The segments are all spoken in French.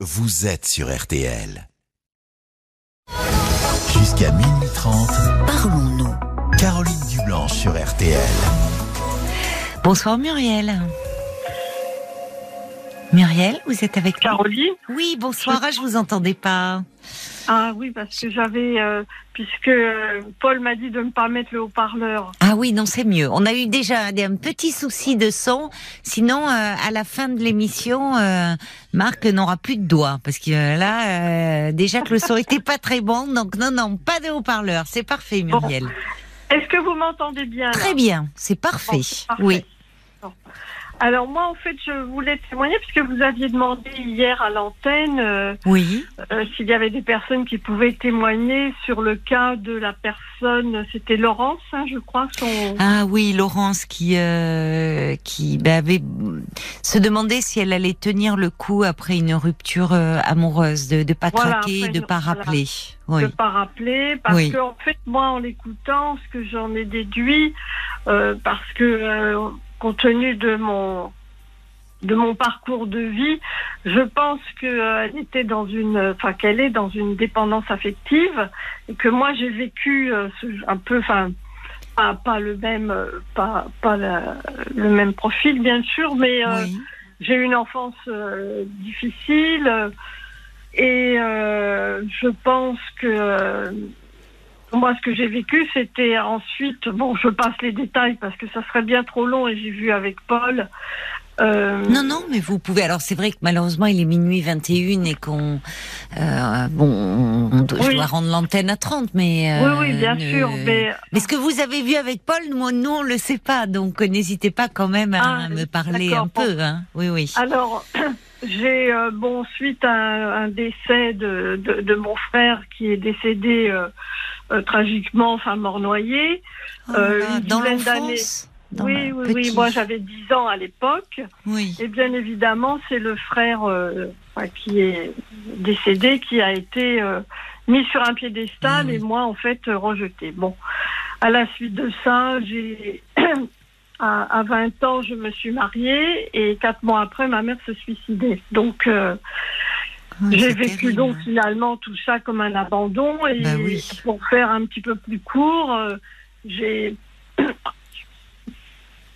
vous êtes sur RTL. Jusqu'à minuit 30, Parlons-nous. Caroline Dublanche sur RTL. Bonsoir Muriel. Muriel, vous êtes avec nous? Caroline? Oui, bonsoir, ah, je vous entendais pas. Ah oui, parce que j'avais, euh, puisque euh, Paul m'a dit de ne pas mettre le haut-parleur. Ah oui, non, c'est mieux. On a eu déjà un petit souci de son. Sinon, euh, à la fin de l'émission, euh, Marc n'aura plus de doigts. Parce que là, déjà que le son était pas très bon. Donc non, non, pas de haut-parleur. C'est parfait, Bon. Muriel. Est-ce que vous m'entendez bien Très bien, c'est parfait. Bon, parfait. Oui. Alors moi, en fait, je voulais témoigner puisque vous aviez demandé hier à l'antenne euh, Oui. euh, s'il y avait des personnes qui pouvaient témoigner sur le cas de la personne. C'était Laurence, hein, je crois, son. Ah oui, Laurence qui euh, qui bah, avait se demandait si elle allait tenir le coup après une rupture euh, amoureuse, de de pas Voilà, craquer, de une- pas voilà. rappeler. de Oui. pas rappeler parce Oui. que en fait moi en l'écoutant ce que j'en ai déduit euh, parce que euh, compte tenu de mon de mon parcours de vie, je pense que euh, elle était dans une, enfin qu'elle est dans une dépendance affective et que moi j'ai vécu euh, un peu, enfin pas, pas le même, euh, pas pas la- le même profil bien sûr, mais euh, j'ai eu une enfance euh, difficile et euh, je pense que moi ce que j'ai vécu c'était ensuite bon je passe les détails parce que ça serait bien trop long et j'ai vu avec Paul euh, Non, non, mais vous pouvez. Alors, c'est vrai que malheureusement, il est minuit 21 et qu'on. euh, bon, on, doit- je Oui. dois rendre l'antenne à 30, mais. euh, oui oui bien ne- sûr mais Mais ce que vous avez vu avec Paul, nous, nous on le sait pas, donc n'hésitez pas quand même à Ah, me parler un peu. Hein. Oui, oui. alors j'ai euh, bon suite à un, un décès de, de, de mon frère qui est décédé euh, tragiquement enfin mort noyé Oh euh, dans l'enfance. oui oui oui moi j'avais 10 ans à l'époque Oui. Et bien évidemment, c'est le frère euh, qui est décédé qui a été euh, mis sur un piédestal Ah et moi, en fait, euh, rejeté. Bon, à la suite de ça, j'ai à, à 20 ans, je me suis mariée et quatre mois après, ma mère se suicidait. Donc, euh, Ah, j'ai vécu terrible. donc finalement tout ça comme un abandon. Et Bah oui. pour faire un petit peu plus court, euh, j'ai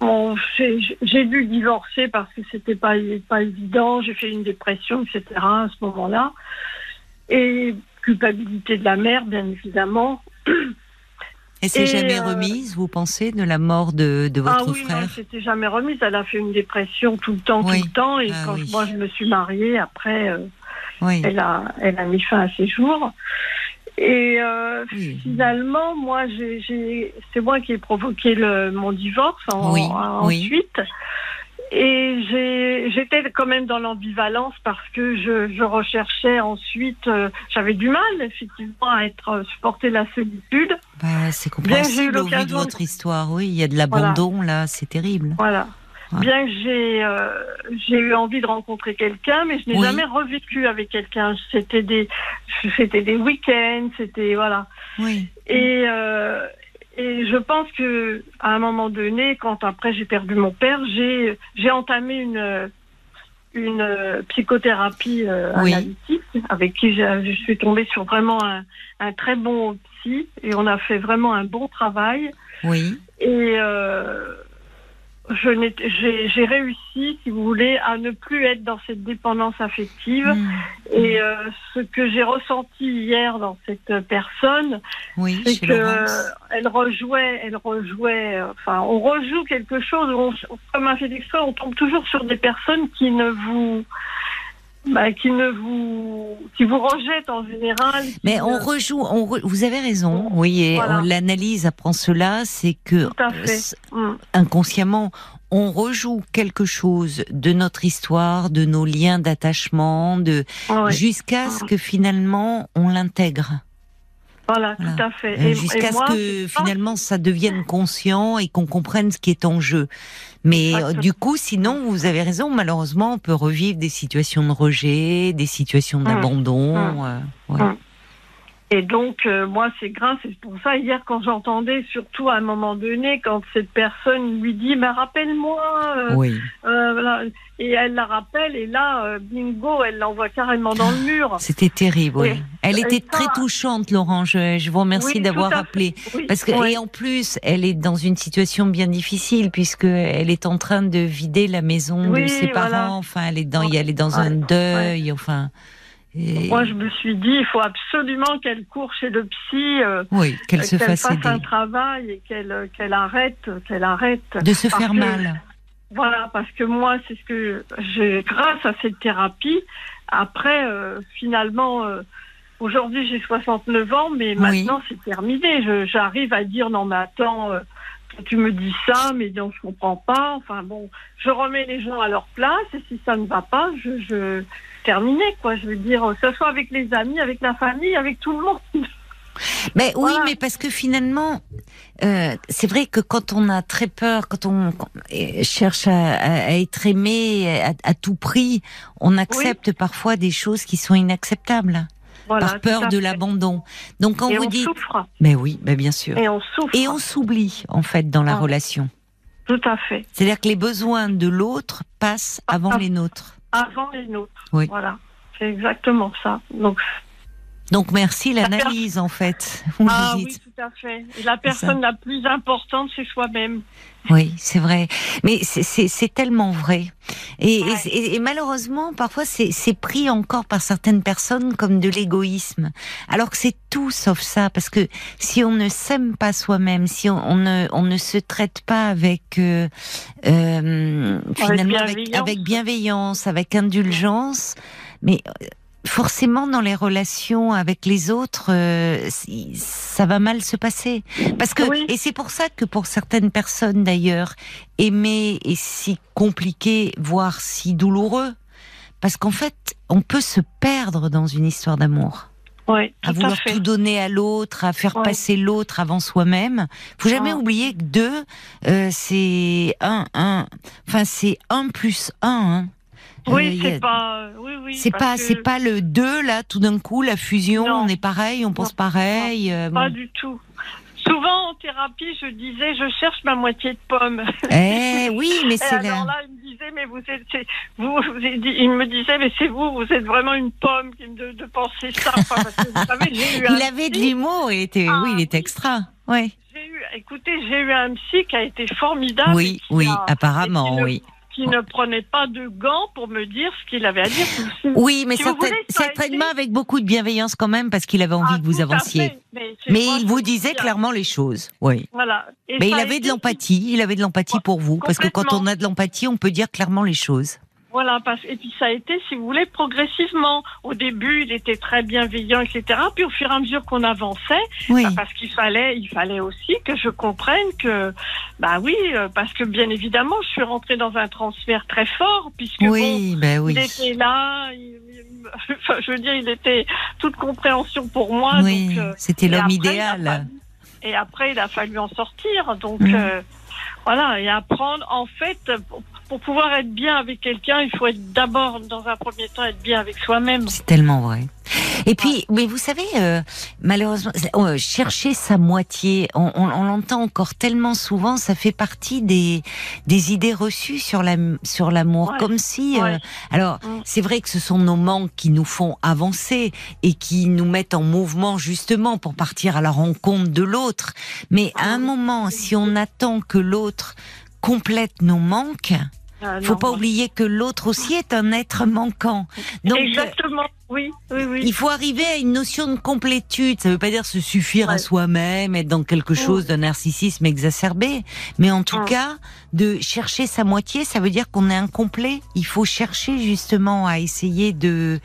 Bon, j'ai dû divorcer parce que c'était pas pas évident. J'ai fait une dépression, etc. à ce moment-là. Et culpabilité de la mère, bien évidemment. Et c'est Et, jamais euh, remise, vous pensez, de la mort de, de ah votre oui, non, frère c'était jamais remise. Elle a fait une dépression tout le temps, Oui. tout le temps. Et Ah quand oui. moi je me suis mariée, après, euh, Oui. elle a, elle a mis fin à ses jours. Et euh, Oui. finalement, moi, j'ai, c'est moi qui ai provoqué le, mon divorce en- Oui, en- ensuite. Et j'étais quand même dans l'ambivalence parce que je, je recherchais ensuite, euh, j'avais du mal effectivement à être euh, supporter la solitude. Bah, c'est compréhensible au vu de- votre histoire. Oui, il y a de l'abandon là, c'est terrible. Voilà. Ouais. Bien que j'ai euh, j'ai eu envie de rencontrer quelqu'un, mais je n'ai Oui. jamais revécu avec quelqu'un. C'était des c'était des week-ends, c'était voilà. Oui. Et euh, et je pense que à un moment donné, quand après j'ai perdu mon père, j'ai j'ai entamé une une psychothérapie euh, Oui. analytique avec qui je, suis tombée sur vraiment un, un très bon psy et on a fait vraiment un bon travail. Oui. Et euh, j'ai j'ai réussi, si vous voulez, à ne plus être dans cette dépendance affective. Mm. Et euh, ce que j'ai ressenti hier dans cette personne, Oui, c'est que Laurence. elle rejouait, elle rejouait. Enfin, on rejoue quelque chose. On, comme un fait d'exprès, on tombe toujours sur des personnes qui ne vous, bah, qui ne vous, qui vous rejettent en général. Mais on rejoue, on re- vous avez raison, oui, et Voilà. l'analyse apprend cela, c'est que hum, inconsciemment, on rejoue quelque chose de notre histoire, de nos liens d'attachement, de ouais. jusqu'à ce que finalement on l'intègre, Voilà, Voilà. tout à fait. Euh, jusqu'à moi, ce que finalement ça devienne conscient et qu'on comprenne ce qui est en jeu. Mais euh, du coup, sinon, vous avez raison, malheureusement, on peut revivre des situations de rejet, des situations Hum. d'abandon. Hum. euh, ouais. Hum. Et donc, euh, moi, c'est grâce, c'est pour ça, hier, quand j'entendais, surtout à un moment donné, quand cette personne lui dit, mais rappelle-moi, euh, Oui. euh, voilà. et elle la rappelle, et là, bingo, elle l'envoie carrément dans le mur. C'était terrible, oui. Oui. Elle était ça- très touchante, Laurent. Je, je vous remercie Oui, d'avoir. Oui, Parce que, et en plus, elle est dans une situation bien difficile puisque elle est en train de vider la maison de ses parents. voilà. Enfin, elle est dans, elle est dans un deuil. Enfin, et- Moi, je me suis dit, il faut absolument qu'elle court chez le psy, euh, oui, qu'elle se fasse un travail et qu'elle euh, qu'elle arrête, qu'elle arrête. de se faire que- mal. Voilà, parce que moi, c'est ce que j'ai, grâce à cette thérapie, après, euh, finalement, euh, aujourd'hui j'ai 69 ans, mais Oui. maintenant c'est terminé. J'arrive à dire, non mais attends, euh, tu me dis ça, mais non, je comprends pas. Enfin bon, je remets les gens à leur place, et si ça ne va pas, je, je terminé, quoi. Je veux dire, que ce soit avec les amis, avec la famille, avec tout le monde. Mais oui, mais parce que finalement, euh, c'est vrai que quand on a très peur, quand on cherche à, à- à être aimé à, à tout prix, on accepte parfois des choses qui sont inacceptables Voilà, par peur de l'abandon. Donc quand Et vous on dites, souffre. mais oui, mais bien sûr, Et on souffre. et on s'oublie en fait dans la Ah. relation. Tout à fait. C'est-à-dire que les besoins de l'autre passent avant Ah. les nôtres. Avant les nôtres. Oui. Voilà. C'est exactement ça. Donc, Donc merci l'analyse en fait. Ah oui, tout à fait. Et la personne la plus importante, c'est soi-même. Oui, c'est vrai. Mais c'est- tellement vrai. Et, et- Ouais. et- et malheureusement, parfois, c'est pris encore par certaines personnes comme de l'égoïsme. Alors que c'est tout sauf ça. Parce que si on ne s'aime pas soi-même, si on, on ne, on ne se traite pas avec, euh, euh, finalement, avec, bienveillance. avec bienveillance, avec indulgence, mais euh, forcément dans les relations avec les autres, euh, ça va mal se passer. Parce que Oui. et c'est pour ça que pour certaines personnes d'ailleurs, aimer est si compliqué, voire si douloureux, parce qu'en fait, on peut se perdre dans une histoire d'amour, Oui, à vouloir tout donner à l'autre, à faire passer l'autre avant soi-même. Faut jamais Ah. oublier que deux, euh, c'est un, un, enfin c'est un plus un. hein. Euh, Oui, a- pas. Oui, oui. c'est pas, que c'est pas le deux là, tout d'un coup, la fusion, Non. on est pareil, on pense Non. pareil. euh, Pas du tout. Souvent en thérapie, je disais, je cherche ma moitié de pomme. Eh oui, mais c'est alors là. là, il me disait, mais vous êtes, c'est- vous, vous êtes dit- il me disait, mais c'est vous, vous êtes vraiment une pomme de, de penser ça. Enfin, parce que vous savez, j'ai eu un Il avait de l'humour, il était, Ah, oui, il était oui. extra. Ouais. j'ai eu, écoutez, j'ai eu un psy qui a été formidable. Oui, qui oui, a- apparemment, oui. Qui ne prenait pas de gants pour me dire ce qu'il avait à dire. Oui, mais Si certain- voulez, certainement été- avec beaucoup de bienveillance quand même, parce qu'il avait envie Ah, que vous avanciez. Mais, il vous disait dire. clairement les choses. Oui. Voilà. Et Mais il avait de l'empathie. Il avait de l'empathie pour vous, parce que quand on a de l'empathie, on peut dire clairement les choses. Voilà, parce, et puis ça a été, si vous voulez, progressivement. Au début, il était très bienveillant, etc. Puis au fur et à mesure qu'on avançait, Oui. bah, parce qu'il fallait, il fallait aussi que je comprenne que, bah oui, euh, parce que bien évidemment, je suis rentrée dans un transfert très fort, puisque bon, Oui, ben oui. il était là, il- il- enfin, je veux dire, il était toute compréhension pour moi. Oui, euh, c'était l'homme idéal. fallu- Et après, il a fallu en sortir. Donc, Mhm. euh, voilà, et apprendre, en fait, pour, pouvoir être bien avec quelqu'un, il faut être d'abord, dans un premier temps, être bien avec soi-même. C'est tellement vrai. Et puis, mais vous savez, euh, malheureusement, euh, chercher sa moitié, on, on- on l'entend encore tellement souvent, ça fait partie des, des idées reçues sur la sur l'amour, Ouais. comme si. euh, alors, Mm. c'est vrai que ce sont nos manques qui nous font avancer et qui nous mettent en mouvement justement pour partir à la rencontre de l'autre. Mais à un Mm. moment, si on attend que l'autre complète nos manques, Ah, faut non, pas moi- oublier que l'autre aussi est un être manquant. Donc, Exactement, oui, oui, oui. il faut arriver à une notion de complétude. Ça veut pas dire se suffire à soi-même, être dans quelque chose d'un narcissisme exacerbé. Mais en tout cas, de chercher sa moitié, ça veut dire qu'on est incomplet. Il faut chercher justement à essayer de,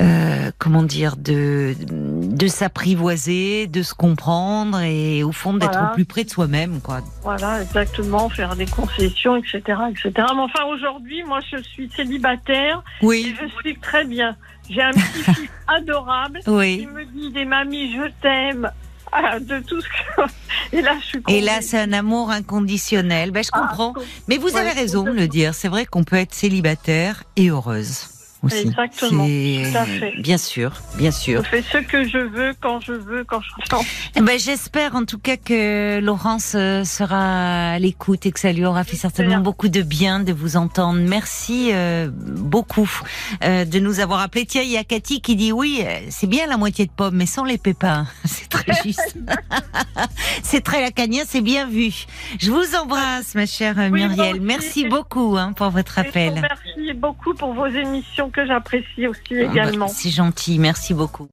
euh, comment dire, de, de s'apprivoiser, de se comprendre et au fond d'être Voilà. au plus près de soi-même, quoi. Voilà, exactement, faire des concessions, etc., etc. Mais enfin, aujourd'hui, moi, je suis célibataire et Oui, je suis très bien. J'ai un petit-fils adorable oui. qui me dit des mamies, je t'aime, ah, de tout ce que... Et là, je suis Et là, c'est un amour inconditionnel. Ben, je Ah, comprends. com- Mais vous avez raison de le dire. C'est vrai qu'on peut être célibataire et heureuse. Aussi. Exactement, tout à fait. Bien sûr, bien sûr. Je fais ce que je veux, quand je veux, quand je veux. Eh ben, j'espère en tout cas que Laurence euh, sera à l'écoute et que ça lui aura fait certainement beaucoup de bien de vous entendre. Merci euh, beaucoup euh, de nous avoir appelés. Tiens, il y a Cathy qui dit oui, euh, c'est bien la moitié de pommes, mais sans les pépins. C'est très juste. c'est très lacanien, c'est bien vu. Je vous embrasse, ma chère Oui, Muriel. Merci beaucoup hein, pour votre appel. remercie beaucoup pour vos émissions que j'apprécie aussi Ah bah, également. C'est gentil, merci beaucoup.